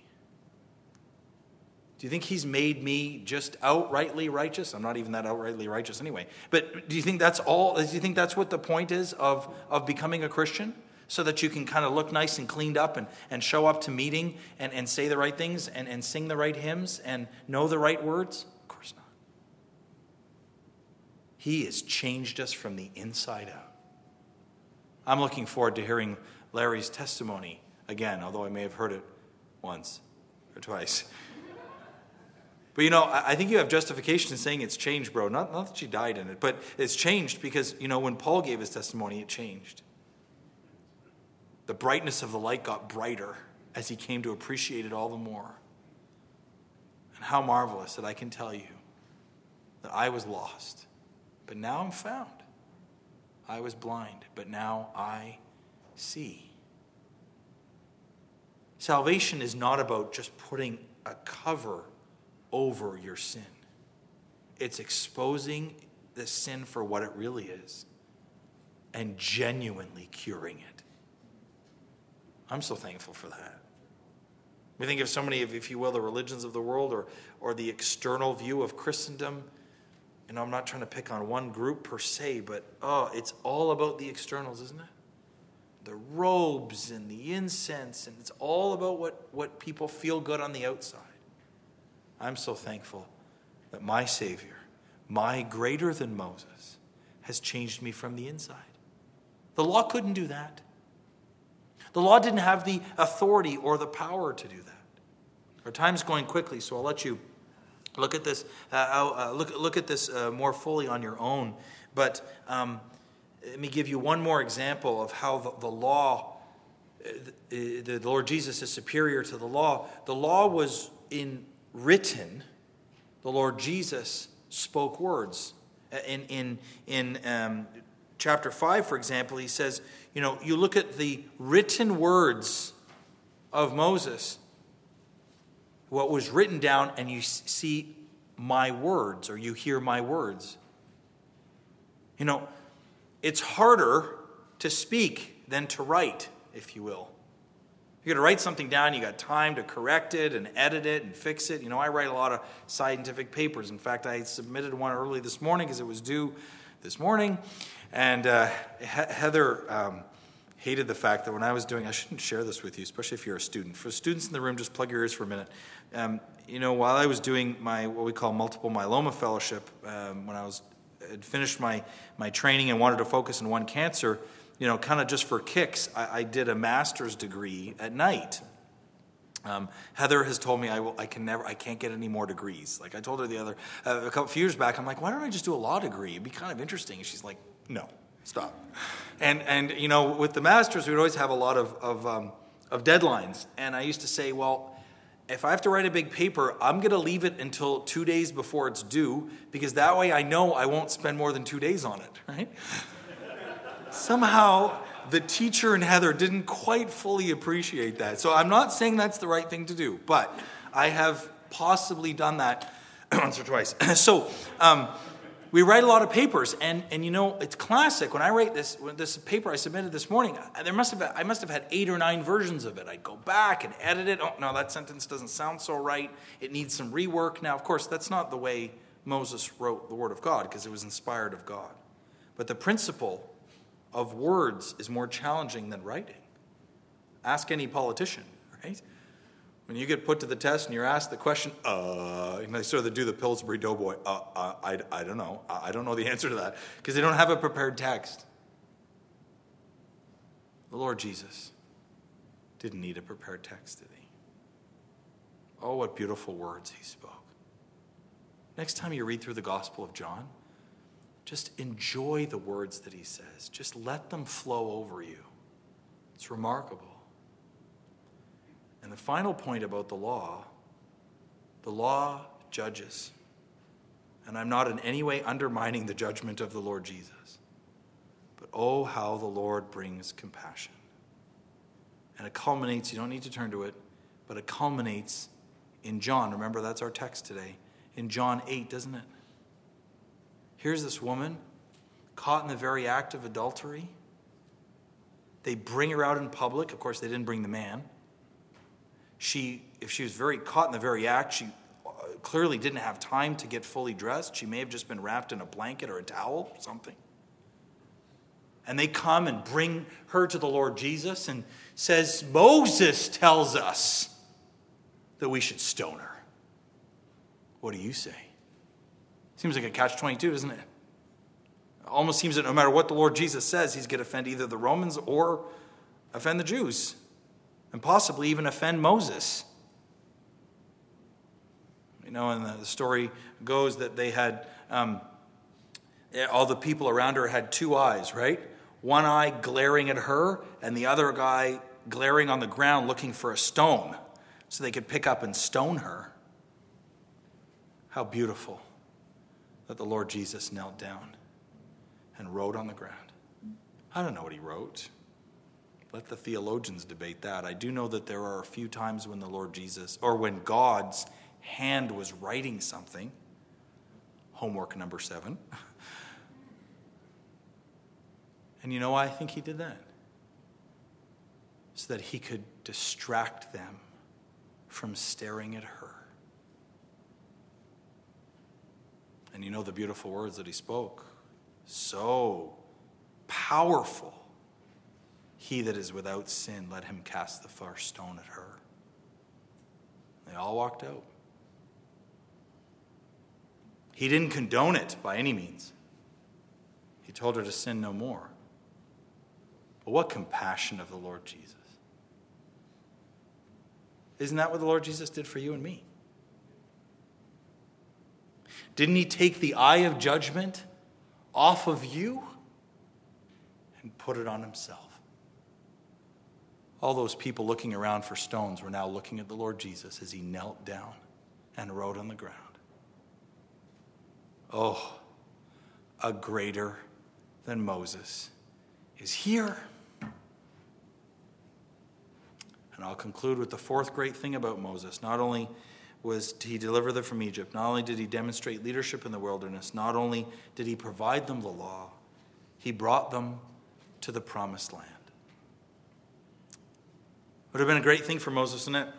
Do you think he's made me just outrightly righteous? I'm not even that outrightly righteous anyway. But do you think that's all? Do you think that's what the point is of, of becoming a Christian? So that you can kind of look nice and cleaned up and, and show up to meeting and, and say the right things and, and sing the right hymns and know the right words? Of course not. He has changed us from the inside out. I'm looking forward to hearing Larry's testimony again, although I may have heard it once or twice. But you know, I think you have justification in saying it's changed, bro. Not, not that she died in it, but it's changed because, you know, when Paul gave his testimony, it changed. The brightness of the light got brighter as he came to appreciate it all the more. And how marvelous that I can tell you that I was lost, but now I'm found. I was blind, but now I see. Salvation is not about just putting a cover over your sin. It's exposing the sin for what it really is and genuinely curing it. I'm so thankful for that. We think of so many of, if you will, the religions of the world or, or the external view of Christendom. And I'm not trying to pick on one group per se, but oh, it's all about the externals, isn't it? The robes and the incense, and it's all about what, what people feel good on the outside. I'm so thankful that my Savior, my greater than Moses, has changed me from the inside. The law couldn't do that. The law didn't have the authority or the power to do that. Our time's going quickly, so I'll let you look at this. Uh, uh, look, look at this uh, more fully on your own. But um, let me give you one more example of how the, the law, uh, the, the Lord Jesus is superior to the law. The law was in written. The Lord Jesus spoke words. Uh, in in in um, chapter five, for example, he says, you know, you look at the written words of Moses, what was written down, and you see my words, or you hear my words. You know, it's harder to speak than to write, if you will. You got to write something down, you got time to correct it and edit it and fix it. You know, I write a lot of scientific papers. In fact, I submitted one early this morning because it was due this morning. And uh, Heather um, hated the fact that when I was doing, I shouldn't share this with you, especially if you're a student. For students in the room, just plug your ears for a minute. Um, you know, while I was doing my what we call multiple myeloma fellowship, um, when I was had finished my my training and wanted to focus on one cancer, you know, kind of just for kicks, I, I did a master's degree at night. Um, Heather has told me I, will, I can never, I can't get any more degrees. Like I told her the other, uh, a couple few years back, I'm like, why don't I just do a law degree? It'd be kind of interesting. And she's like, no, stop. And and you know, with the masters, we'd always have a lot of of, um, of deadlines. And I used to say, well, if I have to write a big paper, I'm going to leave it until two days before it's due because that way I know I won't spend more than two days on it, right? Somehow, the teacher and Heather didn't quite fully appreciate that. So I'm not saying that's the right thing to do, but I have possibly done that once or twice. so, um, we write a lot of papers, and, and you know, it's classic. When I write this, this paper I submitted this morning, there must have, I must have had eight or nine versions of it. I'd go back and edit it. Oh, no, that sentence doesn't sound so right. It needs some rework. Now, of course, that's not the way Moses wrote the Word of God, because it was inspired of God. But the principle of words is more challenging than writing. Ask any politician, right? When you get put to the test and you're asked the question, uh, and they sort of do the Pillsbury Doughboy, uh, uh, I, I don't know. I don't know the answer to that because they don't have a prepared text. The Lord Jesus didn't need a prepared text, did he? Oh, what beautiful words he spoke. Next time you read through the Gospel of John, just enjoy the words that he says. Just let them flow over you. It's remarkable. And the final point about the law the law judges. And I'm not in any way undermining the judgment of the Lord Jesus. But oh, how the Lord brings compassion. And it culminates, you don't need to turn to it, but it culminates in John. Remember, that's our text today. In John 8, doesn't it? Here's this woman caught in the very act of adultery. They bring her out in public. Of course, they didn't bring the man she, if she was very caught in the very act, she uh, clearly didn't have time to get fully dressed. She may have just been wrapped in a blanket or a towel or something. And they come and bring her to the Lord Jesus and says, Moses tells us that we should stone her. What do you say? Seems like a catch 22, doesn't it? Almost seems that no matter what the Lord Jesus says, he's going to offend either the Romans or offend the Jews and possibly even offend Moses. You know, and the story goes that they had, um, all the people around her had two eyes, right? One eye glaring at her, and the other guy glaring on the ground looking for a stone so they could pick up and stone her. How beautiful that the Lord Jesus knelt down and wrote on the ground. I don't know what he wrote. Let the theologians debate that. I do know that there are a few times when the Lord Jesus, or when God's hand was writing something. Homework number seven. And you know why I think he did that? So that he could distract them from staring at her. And you know the beautiful words that he spoke? So powerful he that is without sin, let him cast the first stone at her. They all walked out. He didn't condone it by any means. He told her to sin no more. But what compassion of the Lord Jesus. Isn't that what the Lord Jesus did for you and me? Didn't he take the eye of judgment off of you and put it on himself? All those people looking around for stones were now looking at the Lord Jesus as he knelt down and wrote on the ground. Oh, a greater than Moses is here. And I'll conclude with the fourth great thing about Moses. Not only was he deliver them from Egypt, not only did he demonstrate leadership in the wilderness, not only did he provide them the law, he brought them to the promised land. Would have been a great thing for Moses, wouldn't it?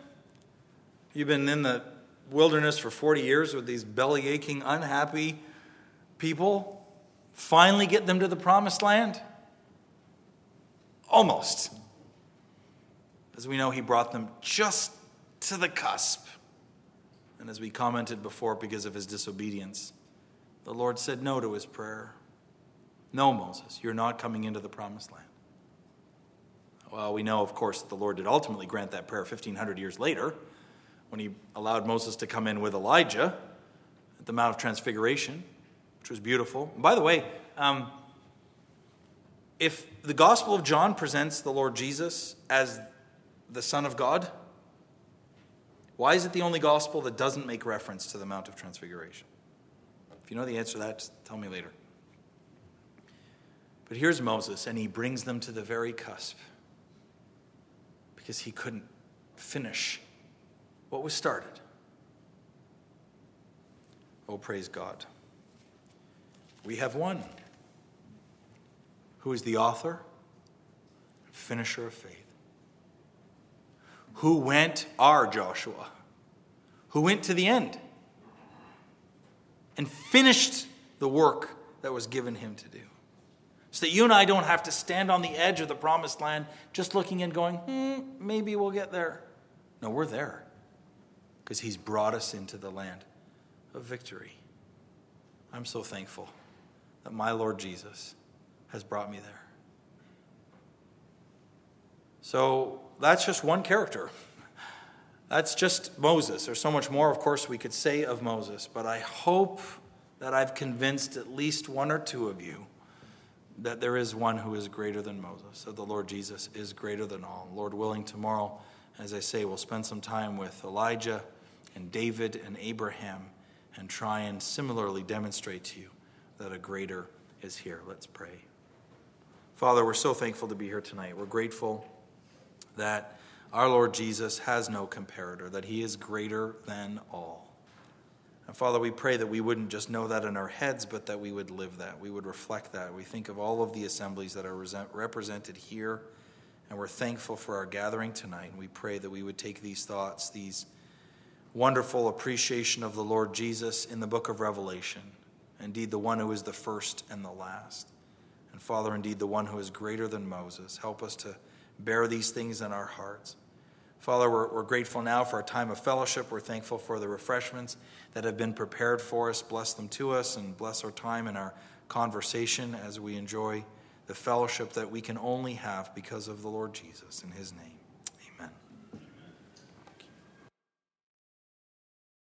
You've been in the wilderness for 40 years with these belly aching, unhappy people. Finally get them to the promised land? Almost. As we know, he brought them just to the cusp. And as we commented before, because of his disobedience, the Lord said no to his prayer. No, Moses, you're not coming into the promised land. Well, we know, of course, the Lord did ultimately grant that prayer 1,500 years later when he allowed Moses to come in with Elijah at the Mount of Transfiguration, which was beautiful. And by the way, um, if the Gospel of John presents the Lord Jesus as the Son of God? Why is it the only gospel that doesn't make reference to the Mount of Transfiguration? If you know the answer to that, tell me later. But here's Moses, and he brings them to the very cusp because he couldn't finish what was started. Oh, praise God. We have one who is the author, finisher of faith who went, our Joshua, who went to the end and finished the work that was given him to do. So that you and I don't have to stand on the edge of the promised land just looking and going, hmm, maybe we'll get there. No, we're there because he's brought us into the land of victory. I'm so thankful that my Lord Jesus has brought me there. So that's just one character. That's just Moses. There's so much more, of course, we could say of Moses, but I hope that I've convinced at least one or two of you that there is one who is greater than Moses, that the Lord Jesus is greater than all. Lord willing, tomorrow, as I say, we'll spend some time with Elijah and David and Abraham and try and similarly demonstrate to you that a greater is here. Let's pray. Father, we're so thankful to be here tonight. We're grateful that our Lord Jesus has no comparator, that he is greater than all. And Father, we pray that we wouldn't just know that in our heads, but that we would live that. We would reflect that. We think of all of the assemblies that are represented here, and we're thankful for our gathering tonight. And we pray that we would take these thoughts, these wonderful appreciation of the Lord Jesus in the book of Revelation, indeed, the one who is the first and the last. And Father, indeed, the one who is greater than Moses. Help us to bear these things in our hearts. Father, we're, we're grateful now for our time of fellowship. We're thankful for the refreshments that have been prepared for us. Bless them to us and bless our time and our conversation as we enjoy the fellowship that we can only have because of the Lord Jesus. In his name.